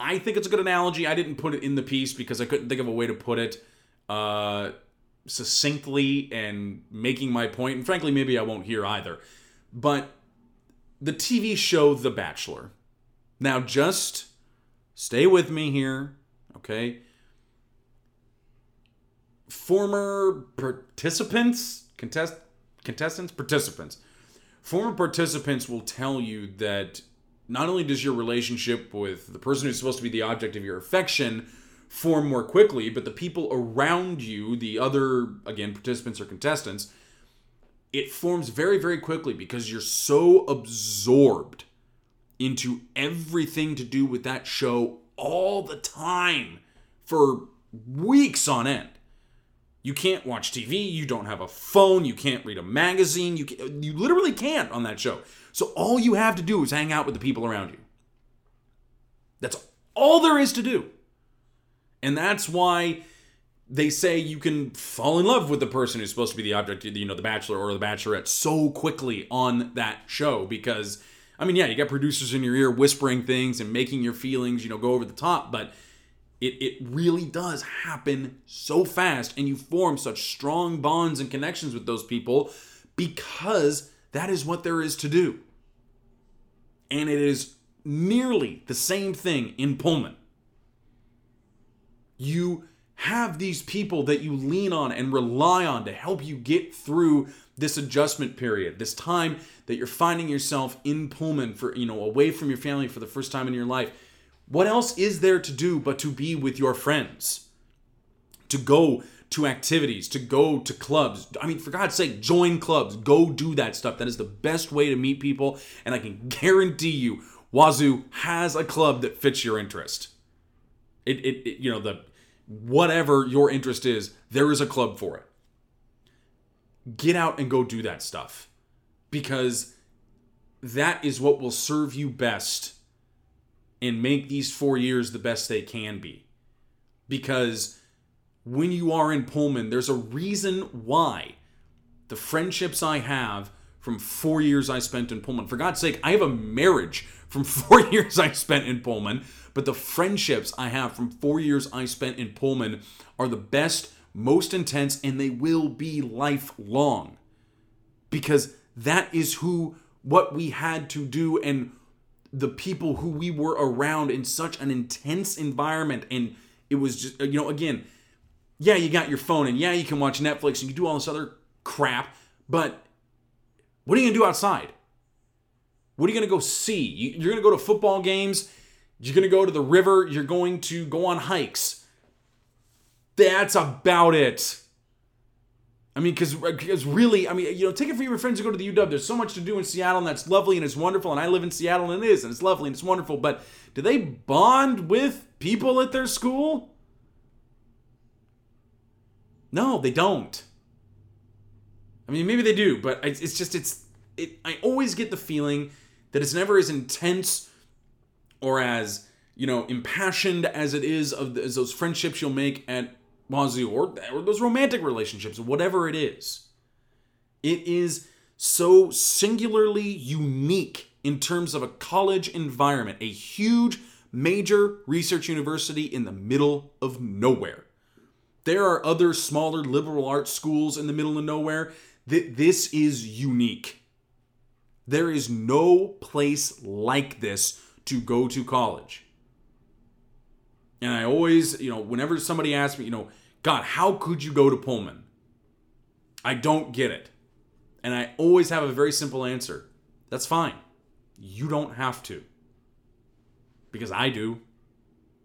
[SPEAKER 3] I think it's a good analogy. I didn't put it in the piece because I couldn't think of a way to put it uh, succinctly and making my point. And frankly, maybe I won't hear either. But the TV show The Bachelor. Now, just stay with me here, okay? Former participants, contest, contestants, participants. Former participants will tell you that not only does your relationship with the person who's supposed to be the object of your affection form more quickly, but the people around you, the other, again, participants or contestants, it forms very, very quickly because you're so absorbed into everything to do with that show all the time for weeks on end. You can't watch TV, you don't have a phone, you can't read a magazine, you can, you literally can't on that show. So all you have to do is hang out with the people around you. That's all there is to do. And that's why they say you can fall in love with the person who's supposed to be the object, you know, the bachelor or the bachelorette so quickly on that show because I mean, yeah, you got producers in your ear whispering things and making your feelings, you know, go over the top, but it, it really does happen so fast and you form such strong bonds and connections with those people because that is what there is to do. And it is nearly the same thing in Pullman. You have these people that you lean on and rely on to help you get through this adjustment period, this time that you're finding yourself in Pullman for, you know, away from your family for the first time in your life. What else is there to do but to be with your friends? To go to activities, to go to clubs. I mean, for God's sake, join clubs. Go do that stuff. That is the best way to meet people. And I can (laughs) guarantee you, Wazoo has a club that fits your interest. It, it, it you know the whatever your interest is, there is a club for it. Get out and go do that stuff because that is what will serve you best and make these 4 years the best they can be. Because when you are in Pullman, there's a reason why the friendships I have from four years I spent in Pullman. For God's sake, I have a marriage from (laughs) four years I spent in Pullman, but the friendships I have from four years I spent in Pullman are the best, most intense, and they will be lifelong. Because that is who, what we had to do, and the people who we were around in such an intense environment. And it was just, you know, again, yeah, you got your phone, and yeah, you can watch Netflix, and you do all this other crap, but what are you to do outside? What are you to go see? You're to go to football games. You're to go to the river. You're going to go on hikes. That's about it. I mean, because because uh, really, I mean, you know, take it for your friends to go to the UW. There's so much to do in Seattle, and that's lovely and it's wonderful. And I live in Seattle, and it is, and it's lovely and it's wonderful. But do they bond with people at their school? No, they don't. I mean, maybe they do, but it's just it's it. I always get the feeling that it's never as intense or as you know impassioned as it is of the, those friendships you'll make at Wazoo or, or those romantic relationships, whatever it is. It is so singularly unique in terms of a college environment, a huge major research university in the middle of nowhere. There are other smaller liberal arts schools in the middle of nowhere Th- this is unique. There is no place like this to go to college. And I always, you know, whenever somebody asks me, you know, God, how could you go to Pullman? I don't get it. And I always have a very simple answer. That's fine. You don't have to. Because I do.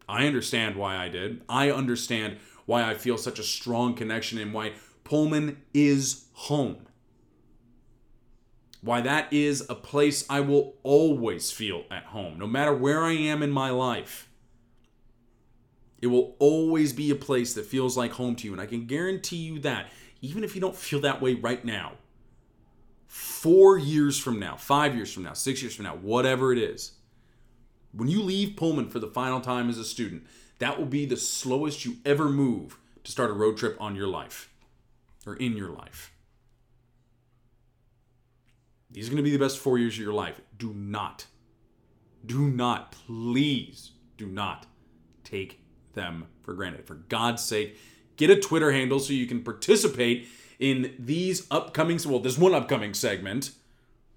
[SPEAKER 3] I understand why I did. I understand why I feel such a strong connection and why Pullman is home. Why that is a place I will always feel at home, no matter where I am in my life. It will always be a place that feels like home to you. And I can guarantee you that, even if you don't feel that way right now, four years from now, five years from now, six years from now, whatever it is, when you leave Pullman for the final time as a student, that will be the slowest you ever move to start a road trip on your life or in your life. These are going to be the best four years of your life. Do not, do not, please do not take them for granted. For God's sake, get a Twitter handle so you can participate in these upcoming, well, there's one upcoming segment.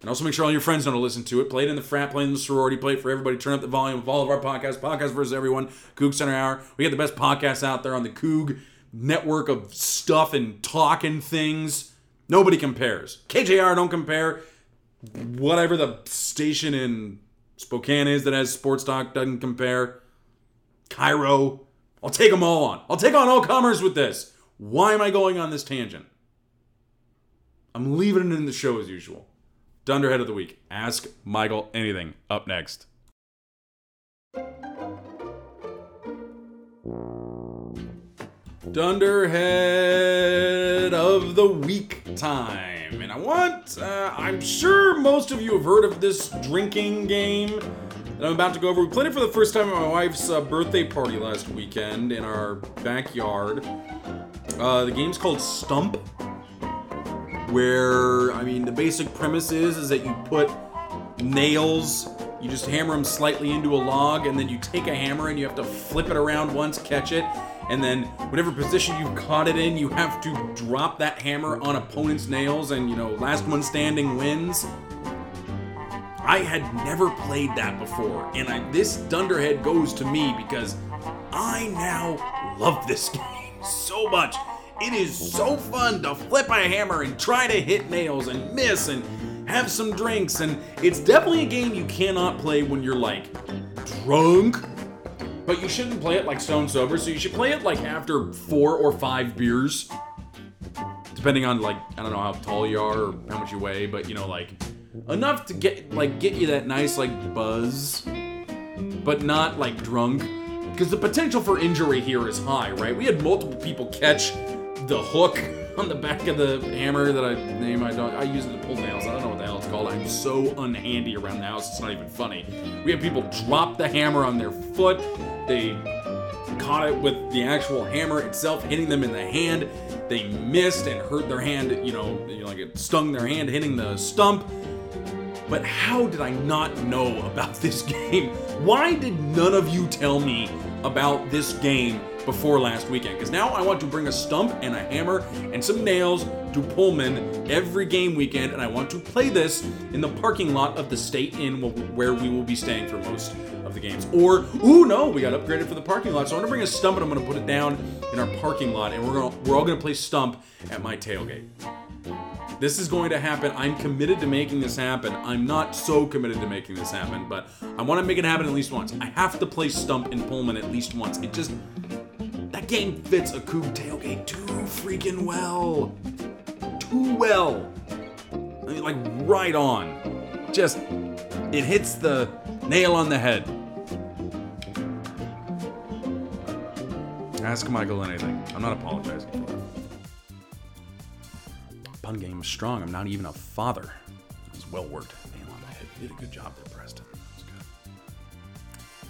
[SPEAKER 3] And also make sure all your friends know to listen to it. Play it in the frat, play it in the sorority, play it for everybody. Turn up the volume of all of our podcasts. Podcast versus everyone. Coug Center Hour. We got the best podcasts out there on the Coug network of stuff and talking things. Nobody compares. KJR don't compare. Whatever the station in Spokane is that has sports talk doesn't compare. Cairo. I'll take them all on. I'll take on all comers with this. Why am I going on this tangent? I'm leaving it in the show as usual. Dunderhead of the week. Ask Michael anything. Up next. Dunderhead of the week time. And I want, uh, I'm sure most of you have heard of this drinking game that I'm about to go over. We played it for the first time at my wife's uh, birthday party last weekend in our backyard. Uh, the game's called Stump, where, I mean, the basic premise is, is that you put nails you just hammer them slightly into a log, and then you take a hammer and you have to flip it around once, catch it, and then whatever position you've caught it in, you have to drop that hammer on opponent's nails, and you know, last one standing wins. I had never played that before, and I, this Dunderhead goes to me because I now love this (laughs) game so much. It is so fun to flip a hammer and try to hit nails and miss and have some drinks, and it's definitely a game you cannot play when you're like drunk but you shouldn't play it like stone sober, so you should play it like after four or five beers. Depending on like I don't know how tall you are or how much you weigh, but you know like enough to get like get you that nice like buzz, but not like drunk, because the potential for injury here is high, right? We had multiple people catch the hook (laughs) on the back of the hammer that I name I don't I use it to pull nails. I it's called. I'm so unhandy around the house. It's not even funny. We had people drop the hammer on their foot. They caught it with the actual hammer itself hitting them in the hand. They missed and hurt their hand, you know, you know, like it stung their hand hitting the stump. But how did I not know about (laughs) this game? Why did none of you tell me about this game before last weekend? Because now I want to bring a stump and a hammer and some nails to Pullman every game weekend, and I want to play this in the parking lot of the State Inn where we will be staying for most of the games. Or, ooh, no, we got upgraded for the parking lot, so I'm gonna bring a stump and I'm gonna put it down in our parking lot, and we're gonna we're all gonna play stump at my tailgate. This is going to happen. I'm committed to making this happen. I'm not so committed to making this happen, but I want to make it happen at least once. I have to play Stump in Pullman at least once. It just. Game fits a Coug tailgate too freaking well. Too well. I mean, like, right on. Just. It hits the nail on the head. Ask Michael anything. I'm not apologizing pun game was strong. I'm not even a father. It was well worked. Nail on the head. You did a good job there, Preston.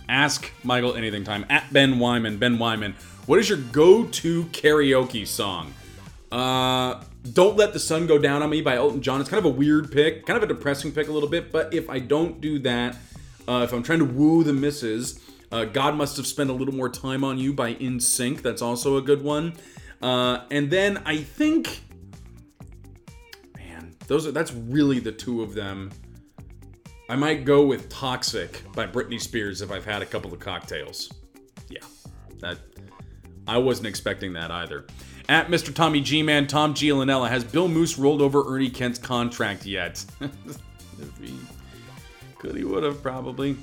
[SPEAKER 3] Ask Michael anything time at Ben Wyman. Ben Wyman, what is your go-to karaoke song? Uh, "Don't Let the Sun Go Down on Me" by Elton John. It's kind of a weird pick, kind of a depressing pick a little bit. But if I don't do that, uh, if I'm trying to woo the misses, uh, "God Must Have Spent a Little More Time on You" by NSYNC. That's also a good one. Uh, and then I think man, those are that's really the two of them. I might go with Toxic by Britney Spears if I've had a couple of cocktails. Yeah. That I wasn't expecting that either. At Mr. Tommy G Man, Tom Gialinella, has Bill Moos rolled over Ernie Kent's contract yet? (laughs) could, he would have probably.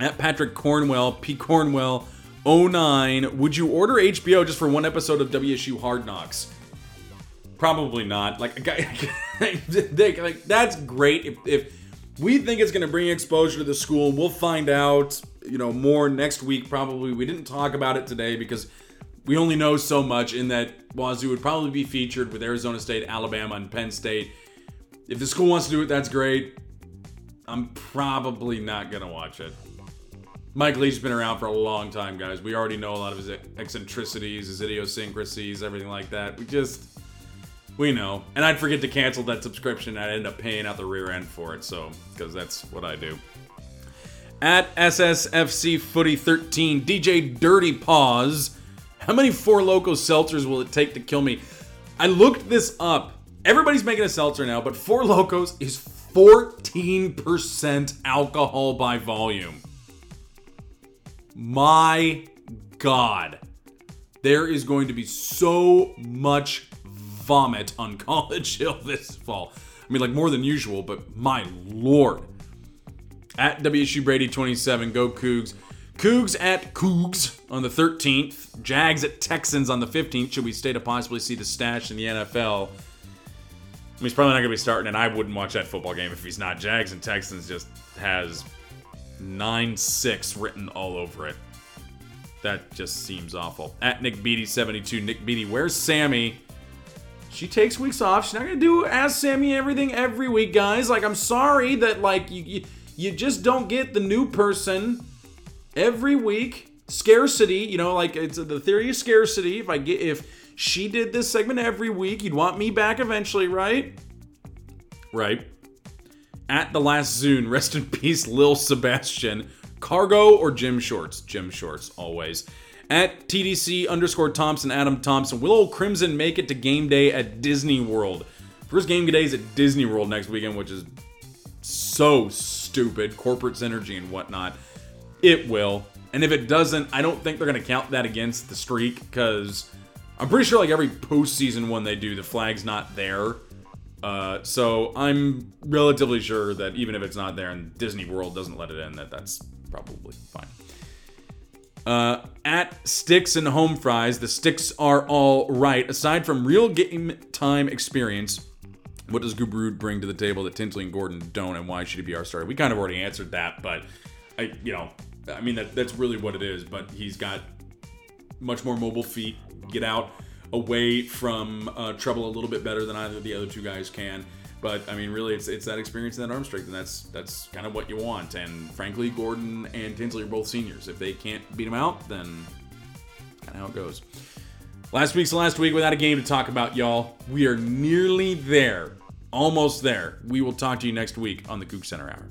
[SPEAKER 3] At Patrick Cornwell, P. Cornwell, 09, would you order HBO just for one episode of WSU Hard Knocks? Probably not. (laughs) Like, like that's great. If, if we think it's going to bring exposure to the school, we'll find out, you know, more next week. Probably. We didn't talk about it today because we only know so much. In that Wazoo would probably be featured with Arizona State, Alabama, and Penn State. If the school wants to do it, that's great. I'm probably not gonna watch it. Mike Leach's been around for a long time, guys. We already know a lot of his eccentricities, his idiosyncrasies, everything like that. We just we know. And I'd forget to cancel that subscription. I'd end up paying out the rear end for it. So, because that's what I do. At SSFC Footy 13, DJ Dirty Paws. How many Four Loko seltzers will it take to kill me? I looked this up. Everybody's making a seltzer now, but Four Lokos is 14% alcohol by volume. My God. There is going to be so much vomit on (laughs) College Hill this fall. I mean, like more than usual, but my lord. At WSU Brady 27, go Cougs. Cougs at Cougs on the 13th. Jags at Texans on the 15th. Should we stay to possibly see the stash in the NFL? I mean, he's probably not going to be starting, and I wouldn't watch that football game if he's not. Jags and Texans just has 9 6 written all over it. That just seems awful. At Nick Beatty 72. Nick Beatty, where's Sammy? she takes weeks off. She's not gonna do Ask Sammy everything every week, guys. Like, I'm sorry that like you, you you just don't get the new person every week. Scarcity, you know, like it's the theory of scarcity. If I get if she did this segment every week, you'd want me back eventually, right? Right. At the last Zune, rest in (laughs) peace, Lil Sebastian. Cargo or gym shorts? Gym shorts, always. At TDC underscore Thompson, Adam Thompson. Will old Crimson make it to game day at Disney World? First game day is at Disney World next weekend, which is so stupid. Corporate synergy and whatnot. It will. And if it doesn't, I don't think they're going to count that against the streak because I'm pretty sure like every postseason one they do, the flag's not there. Uh, so I'm relatively sure that even if it's not there and Disney World doesn't let it in, that that's probably fine. Uh, at Sticks and Home Fries, the sticks are all right. Aside from real game time experience, what does Gubrud bring to the table that Tinsley and Gordon don't, and why should he be our starter? We kind of already answered that, but I, you know, I mean that that's really what it is. But he's got much more mobile feet, get out away from uh, trouble a little bit better than either of the other two guys can. But I mean, really, it's it's that experience and that arm strength, and that's that's kind of what you want. And frankly, Gordon and Tinsley are both seniors. If they can't beat them out, then kind of how it goes. Last week's the last week without a game to talk about, y'all. We are nearly there, almost there. We will talk to you next week on the Coug Center Hour.